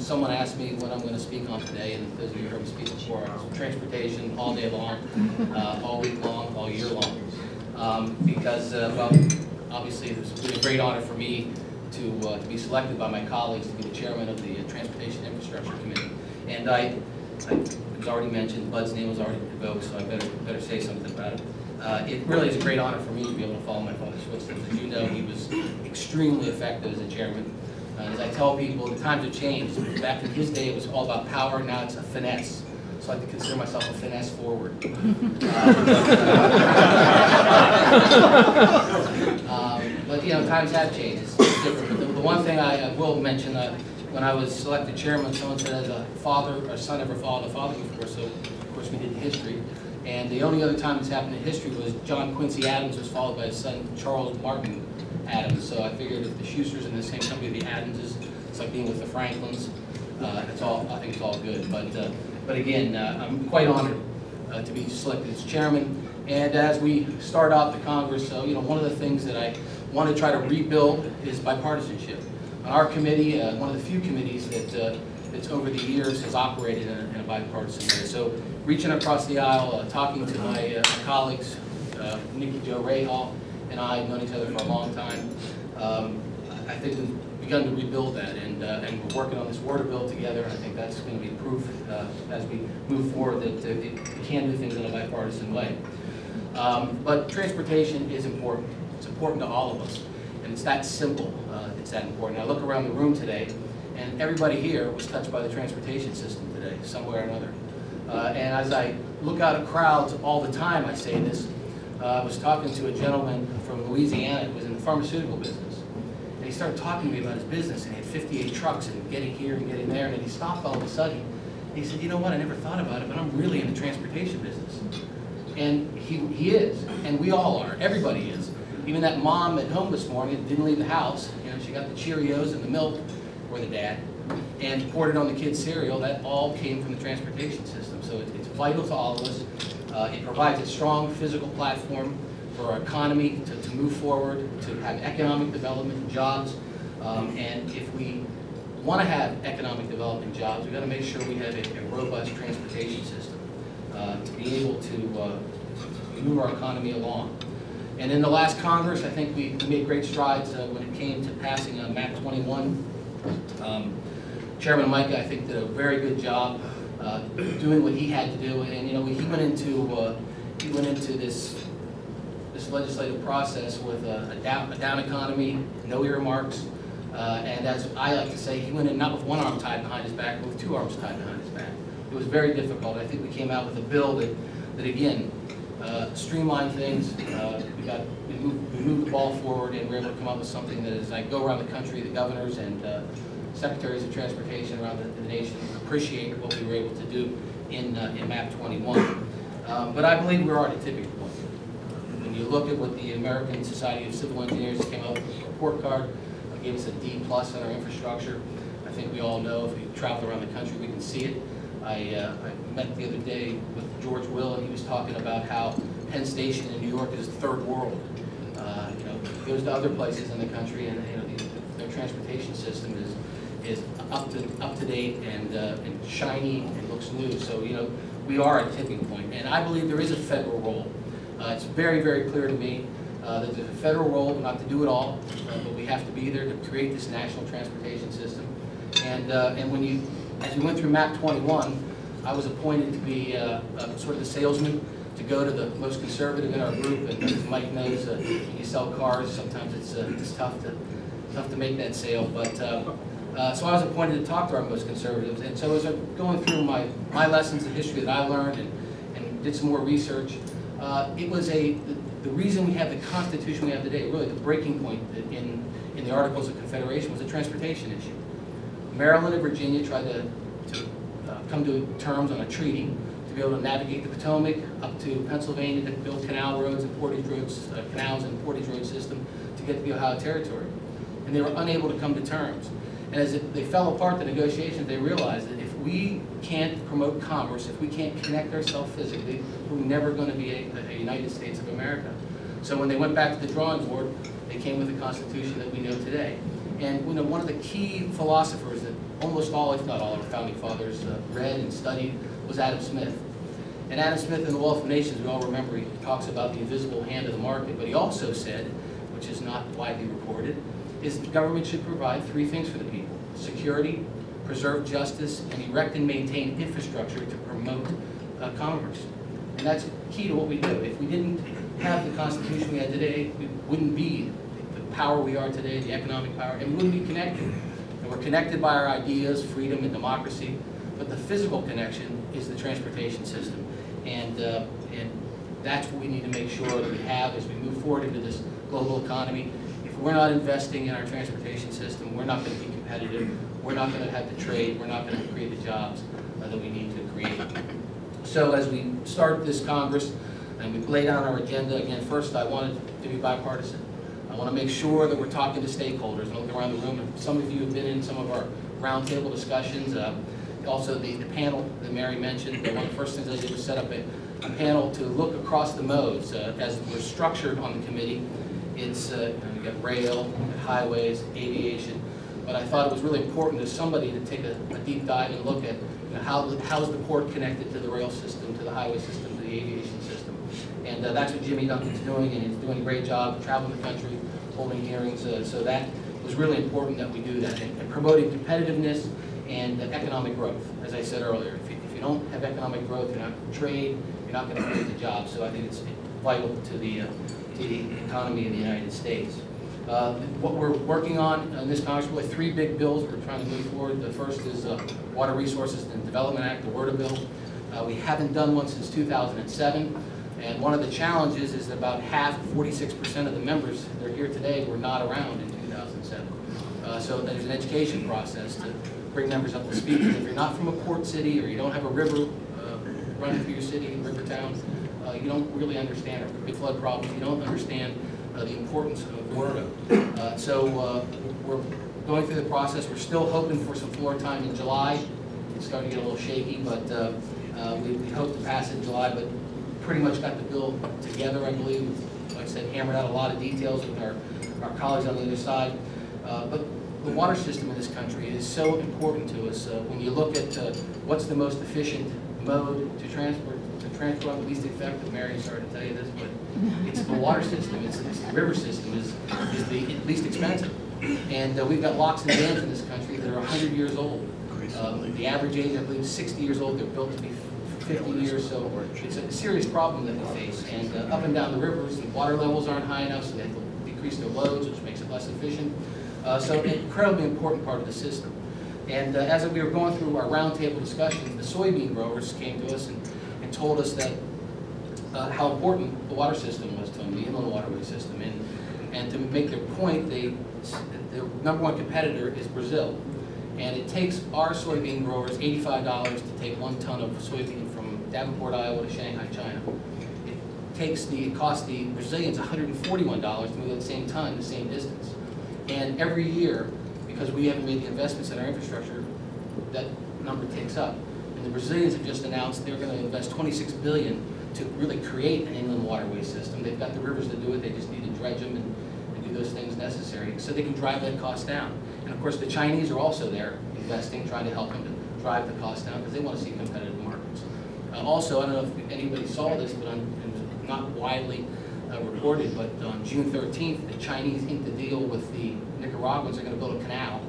Someone asked me what I'm going to speak on today, and those of you who heard me speak before, transportation all day long, uh, all week long, all year long. Um, Because, uh, well, obviously, it's been a great honor for me to uh, to be selected by my colleagues to be the chairman of the uh, Transportation Infrastructure Committee. And I, I- was already mentioned, Bud's name was already invoked, so I better, better say something about it. Uh, It really is a great honor for me to be able to follow my father's footsteps. As you know, he was extremely effective as a chairman. As I tell people, the times have changed. Back in his day, it was all about power, now it's a finesse. So I like to consider myself a finesse forward. Um, But, you know, times have changed, it's it's different. But the the one thing I I will mention, uh, when I was selected chairman, someone said as a father, or son ever followed a father before, so of course we did history. And the only other time it's happened in history was John Quincy Adams was followed by his son Charles Martin Adams. So I figured if the Shusters in the same company, the Adamses, it's like being with the Franklins. Uh, It's all, I think it's all good. But, uh, but again, uh, I'm quite honored uh, to be selected as chairman. And as we start out the Congress, so, you know, one of the things that I want to try to rebuild is bipartisanship. On our committee, uh, one of the few committees that, uh, that's over the years has operated in a in a bipartisan way. So reaching across the aisle, uh, talking to my uh, colleagues, uh, Nikki Joe Rahall and I have known each other for a long time. Um, I think we've begun to rebuild that, and, uh, and we're working on this water bill together. I think that's going to be proof uh, as we move forward that it- we can do things in a bipartisan way. Um, But transportation is important. It's important to all of us, and it's that simple. Uh, It's that important. I look around the room today, and everybody here was touched by the transportation system today, some way or another. Uh, And as I look out at crowds all the time, I say this, uh, I was talking to a gentleman from Louisiana who was in the pharmaceutical business. And he started talking to me about his business, and he had 58 trucks and getting here and getting there, and then he stopped all of a sudden. He said, you know what, I never thought about it, but I'm really in the transportation business. And he, he is, and we all are, everybody is. Even that mom at home this morning didn't leave the house, you know, she got the Cheerios and the milk, or the dad, and poured it on the kids' cereal, that all came from the transportation system. So it- it's vital to all of us. Uh, It provides a strong physical platform for our economy to, to move forward, to have economic development and jobs. Um, And if we want to have economic development jobs, we've got to make sure we have a a robust transportation system uh, to be able to uh, move our economy along. And in the last Congress, I think we made great strides uh, when it came to passing uh, MAP 21. Um, Chairman Mica, I think, did a very good job uh, doing what he had to do. And, you know, he went into, uh, he went into this, this legislative process with a a down, a down economy, no earmarks. Uh, And as I like to say, he went in not with one arm tied behind his back, but with two arms tied behind his back. It was very difficult. I think we came out with a bill that, that again, uh, streamlined things. Uh, We got, we moved, we moved the ball forward and we're able to come up with something that as I go around the country, the governors and uh, secretaries of transportation around the the nation appreciate what we were able to do in, uh, in MAP 21. Um, But I believe we're at a tipping point. When you look at what the American Society of Civil Engineers came out with a report card, gave us a D plus in our infrastructure. I think we all know, if we travel around the country, we can see it. I, uh, I met the other day with George Will, and he was talking about how Penn Station in New York is third world. Uh, You know, goes to other places in the country, and, you know, the- their transportation system is, is up to, up to date and, uh, and shiny and looks new. So, you know, we are at a tipping point, and I believe there is a federal role. Uh, It's very, very clear to me uh, that there's a federal role, not to do it all, uh, but we have to be there to create this national transportation system. And, uh, and when you, as we went through MAP 21, I was appointed to be uh, uh, sort of the salesman, to go to the most conservative in our group, and as Mike knows, uh, you sell cars, sometimes it's, uh, it's tough to, tough to make that sale, but, uh, uh, so I was appointed to talk to our most conservatives, and so as I'm going through my, my lessons of history that I learned and, and did some more research, uh, it was a, the- the reason we have the Constitution we have today, really the breaking point in, in the Articles of Confederation was a transportation issue. Maryland and Virginia tried to, to uh, come to terms on a treaty to be able to navigate the Potomac up to Pennsylvania, to build canal roads and portage roads, uh, canals and portage road system to get to the Ohio Territory. And they were unable to come to terms. And as it- they fell apart, the negotiations, they realized that if we can't promote commerce, if we can't connect ourselves physically, we're never going to be a, a United States of America. So when they went back to the drawing board, they came with the Constitution that we know today. And, you know, one of the key philosophers that almost all, if not all, our founding fathers uh, read and studied was Adam Smith. And Adam Smith in The Wealth of Nations, we all remember, he talks about the invisible hand of the market, but he also said, which is not widely reported, is the government should provide three things for the people. Security, preserve justice, and erect and maintain infrastructure to promote uh, commerce. And that's key to what we do. If we didn't have the Constitution we had today, we wouldn't be power we are today, the economic power, and we wouldn't be connected. And we're connected by our ideas, freedom and democracy, but the physical connection is the transportation system. And, uh, and that's what we need to make sure that we have as we move forward into this global economy. If we're not investing in our transportation system, we're not going to be competitive, we're not going to have the trade, we're not going to create the jobs uh, that we need to create. So as we start this Congress, and we lay down our agenda, again, first I wanted to be bipartisan. I want to make sure that we're talking to stakeholders, and look around the room, and some of you have been in some of our roundtable discussions. uh, Also, the the panel that Mary mentioned, one of the first things I did was set up a a panel to look across the modes. uh, As we're structured on the committee, it's, uh, got rail, highways, aviation, but I thought it was really important as somebody to take a a deep dive and look at, you know, how, how's the port connected to the rail system, to the highway system, the aviation system. And uh, that's what Jimmy Duncan's doing, and he's doing a great job traveling the country, holding hearings. uh, So that was really important that we do that, and and promoting competitiveness and uh, economic growth. As I said earlier, if you, if you don't have economic growth, you're not going to trade, you're not going to create the jobs. So I think it's vital to the, uh, to the economy of the United States. Uh, What we're working on in this Congress, really three big bills we're trying to move forward. The first is uh, Water Resources and Development Act, the WRDA bill. Uh, We haven't done one since 2007, and one of the challenges is that about half, 46% of the members that are here today were not around in 2007. Uh, So there's an education process to bring members up to speed. If you're not from a port city, or you don't have a river uh, running through your city, river town, uh, you don't really understand, or big flood problems, you don't understand uh, the importance of water. Uh, So uh, we're going through the process, we're still hoping for some floor time in July. It's starting to get a little shaky, but uh, we we hope to pass it in July, but pretty much got the bill together, I believe. Like I said, hammered out a lot of details with our our colleagues on the other side. Uh, But the water system in this country is so important to us. Uh, When you look at uh, what's the most efficient mode to transport, to transport the least effective, Mary started to tell you this, but it's the water system, it's, it's the river system is, is the least expensive. And uh, we've got locks and dams in this country that are hundred years old. Um, The average age, I believe, is sixty years old, they're built to be fifty years, so it's a serious problem that we face. And uh, up and down the rivers, the water levels aren't high enough, so they have to decrease their loads, which makes it less efficient. Uh, So an incredibly important part of the system. And uh, as we were going through our roundtable discussions, the soybean growers came to us and, and told us that uh, how important the water system was to them, the inland waterway system. And, and to make their point, they, their number one competitor is Brazil. And it takes our soybean growers eighty-five dollars to take one ton of soybean from Davenport, Iowa to Shanghai, China. It takes the, it costs the Brazilians hundred and forty-one dollars to move that same ton, the same distance. And every year, because we haven't made the investments in our infrastructure, that number ticks up. And the Brazilians have just announced they're gonna invest 26 billion to really create an inland waterway system. They've got the rivers to do it, they just need to dredge them and, and do those things necessary, so they can drive that cost down. And of course, the Chinese are also there investing, trying to help them to drive the cost down, because they wanna see competitive markets. Uh, also, I don't know if anybody saw this, but not widely uh, reported, but on June thirteenth, the Chinese inked a deal with the Nicaraguans, they're gonna build a canal,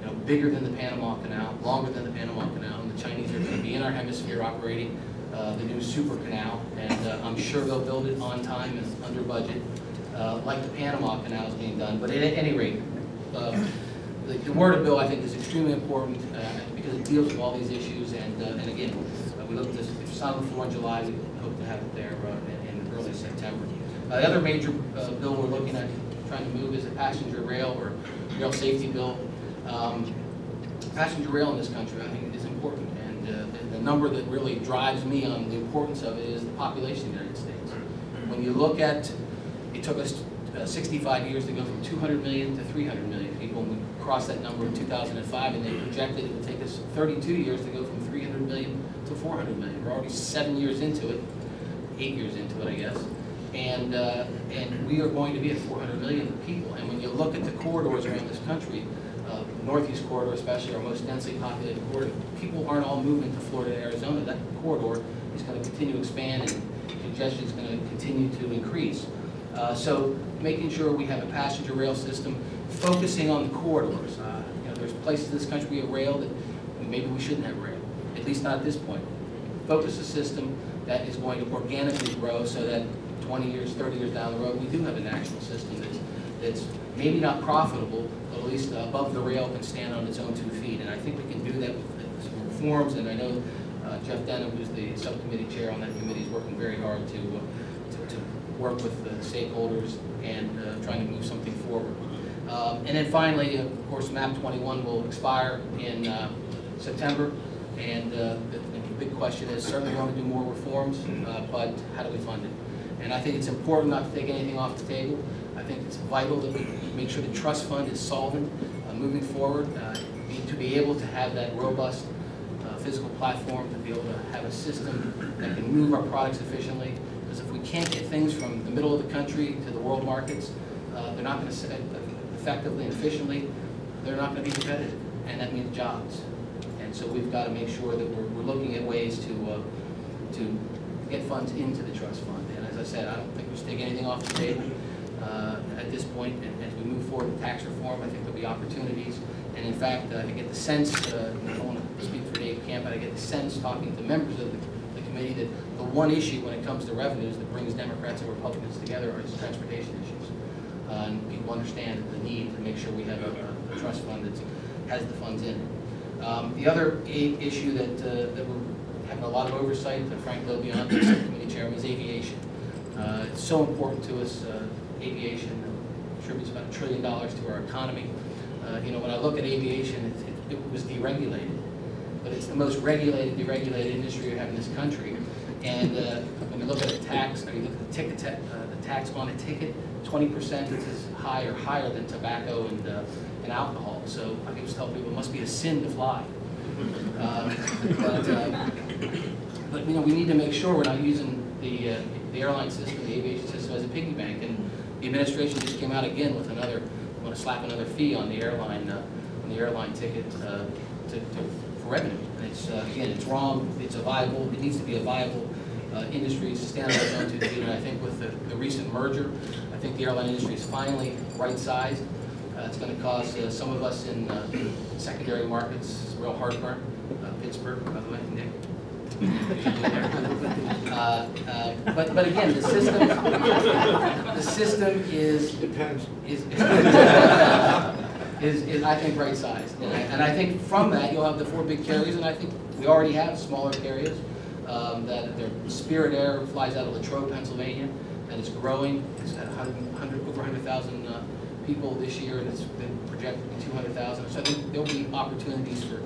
you know, bigger than the Panama Canal, longer than the Panama Canal, and the Chinese are gonna be in our hemisphere operating uh, the new super canal, and uh, I'm sure they'll build it on time and under budget, uh, like the Panama Canal is being done, but at any rate, the the WRDA bill, I think, is extremely important, uh, because it deals with all these issues, and, uh, and again, uh, we look to, the floor in July, we hope to have it there uh, in in early September. Uh, The other major uh, bill we're looking at trying to move is a passenger rail or rail safety bill. Um, Passenger rail in this country, I think, is important, and uh, the- the number that really drives me on the importance of it is the population of the United States. When you look at, it took us uh, 65 years to go from 200 million to 300 million people, and we crossed that number in 2005, and they projected it would take us 32 years to go from 300 million to 400 million. We're already seven years into it, eight years into it, I guess. And, uh, and we are going to be at 400 million people. And when you look at the corridors around this country, uh, Northeast corridor especially, our most densely populated corridor, people aren't all moving to Florida, and Arizona. That corridor is going to continue to expand and congestion is going to continue to increase. Uh, So making sure we have a passenger rail system, focusing on the corridors. Uh, You know, there's places in this country we have rail that maybe we shouldn't have rail, at least not at this point. Focus a system that is going to organically grow so that 20 years, 30 years down the road, we do have a national system that's, that's maybe not profitable, but at least above the rail can stand on its own two feet. And I think we can do that with some reforms, and I know uh, Jeff Denham, who's the subcommittee chair on that committee, is working very hard to, uh, to, to work with the stakeholders and uh, trying to move something forward. Um, And then finally, of course, MAP 21 will expire in uh, September, and uh, the the big question is, certainly we want to do more reforms, uh, but how do we fund it? And I think it's important not to take anything off the table. I think it's vital that we make sure the trust fund is solvent uh, moving forward, uh, to be able to have that robust uh, physical platform, to be able to have a system that can move our products efficiently. Because if we can't get things from the middle of the country to the world markets, uh, they're not going to effectively and efficiently, they're not going to be competitive, and that means jobs. And so we've got to make sure that we're, we're looking at ways to, uh, to get funds into the trust fund. And as I said, I don't think we should take anything off the table uh, at this point. And as we move forward with tax reform, I think there'll be opportunities. And in fact, uh, I get the sense, uh, I don't want to speak for Dave Camp, but I get the sense, talking to members of the, the committee, that the one issue when it comes to revenues that brings Democrats and Republicans together is transportation issues. Uh, And people understand the need to make sure we have a, a trust fund that has the funds in it. Um, The other issue that, uh, that we're having a lot of oversight, uh, Frank LoBiondo, the subcommittee chairman, is aviation. Uh, It's so important to us, uh, aviation contributes about a trillion dollars to our economy. Uh, You know, when I look at aviation, it- it it was deregulated, but it's the most regulated, deregulated industry we have in this country. And uh, when you look at the tax, I mean, look at the ticket, ta- uh, the tax on a ticket, twenty percent is as high or higher than tobacco and, uh, and alcohol. So I can just tell people, it must be a sin to fly. Um, But, uh, but, you know, we need to make sure we're not using the, uh, the airline system, the aviation system as a piggy bank. And the administration just came out again with another, want to slap another fee on the airline, uh, on the airline ticket uh, to, to, for revenue. And it's, uh, again, it's wrong, it's a viable, it needs to be a viable uh, industry, to stand on its own two feet. And I think with the, the recent merger, I think the airline industry is finally right-sized. Uh, It's going to cause uh, some of us in uh, secondary markets real heartburn. Uh, Pittsburgh, by the way, Nick. Uh, uh, But, but again, the system, the system is, Depends. is, is, is, I think, right sized. And I, and I think from that, you'll have the four big carriers, and I think we already have smaller carriers. Um, that, their Spirit Air flies out of Latrobe, Pennsylvania, and it's growing. It's at 100, 100 over hundred thousand, uh, people this year, and it's been projected to be two hundred thousand. So I think there'll be opportunities for,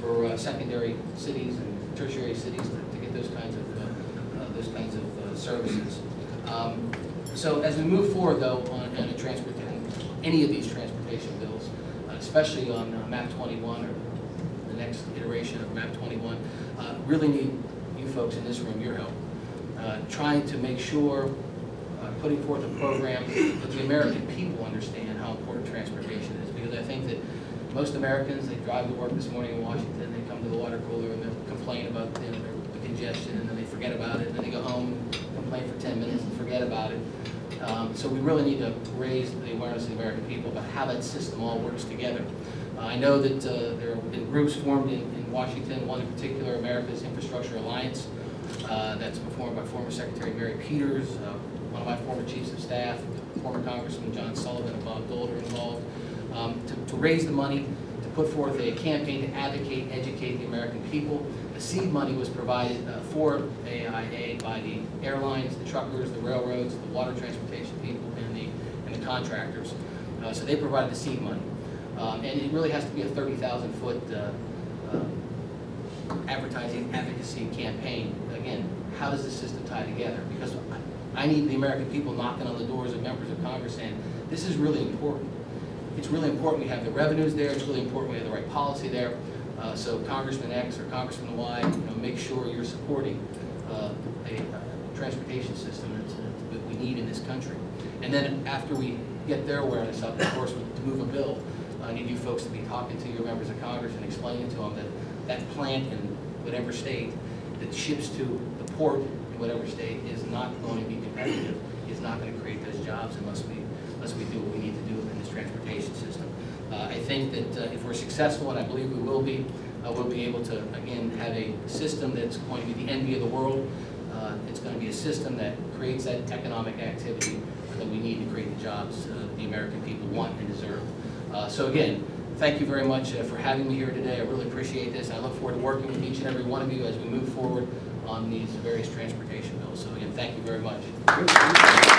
for uh, secondary cities and tertiary cities to, to get those kinds of, uh, uh, those kinds of uh, services. Um, So as we move forward, though, on, on transport, any of these transportation bills, uh, especially on MAP 21 or the next iteration of MAP 21, uh, really need you folks in this room, your help. Trying to make sure, putting forth a program that the American people understand how important transportation is. Because I think that most Americans, they drive to work this morning in Washington, they come to the water cooler and they complain about, you know, the congestion, and then they forget about it, and then they go home, and complain for 10 minutes and forget about it. Um, So we really need to raise the awareness of the American people about how that system all works together. Uh, I know that uh, there have been groups formed in in Washington, one in particular, America's Infrastructure Alliance, uh, that's performed by former Secretary Mary Peters, uh, one of my former chiefs of staff, former Congressman John Sullivan and Bob Dole are involved, um, to to raise the money, to put forth a campaign to advocate, educate the American people. The seed money was provided uh, for AIA by the airlines, the truckers, the railroads, the water transportation people, and the, and the contractors. Uh, So they provided the seed money. Um, And it really has to be a 30,000-foot advertising advocacy campaign. Again, how does the system tie together? Because I need the American people knocking on the doors of members of Congress saying, this is really important. It's really important we have the revenues there, it's really important we have the right policy there. Uh, So Congressman X or Congressman Y, you know, make sure you're supporting uh, a transportation system that's, uh, that we need in this country. And then after we get their awareness up, of course, to move a bill, I need you folks to be talking to your members of Congress and explaining to them that that plant in whatever state that ships to the port whatever state is not going to be competitive, is not going to create those jobs unless we, unless we do what we need to do in this transportation system. Uh, I think that uh, if we're successful, and I believe we will be, uh, we'll be able to, again, have a system that's going to be the envy of the world. Uh, It's going to be a system that creates that economic activity that we need to create the jobs uh, the American people want and deserve. Uh, So again, thank you very much for having me here today. I really appreciate this. I look forward to working with each and every one of you as we move forward on these various transportation bills. So again, thank you very much.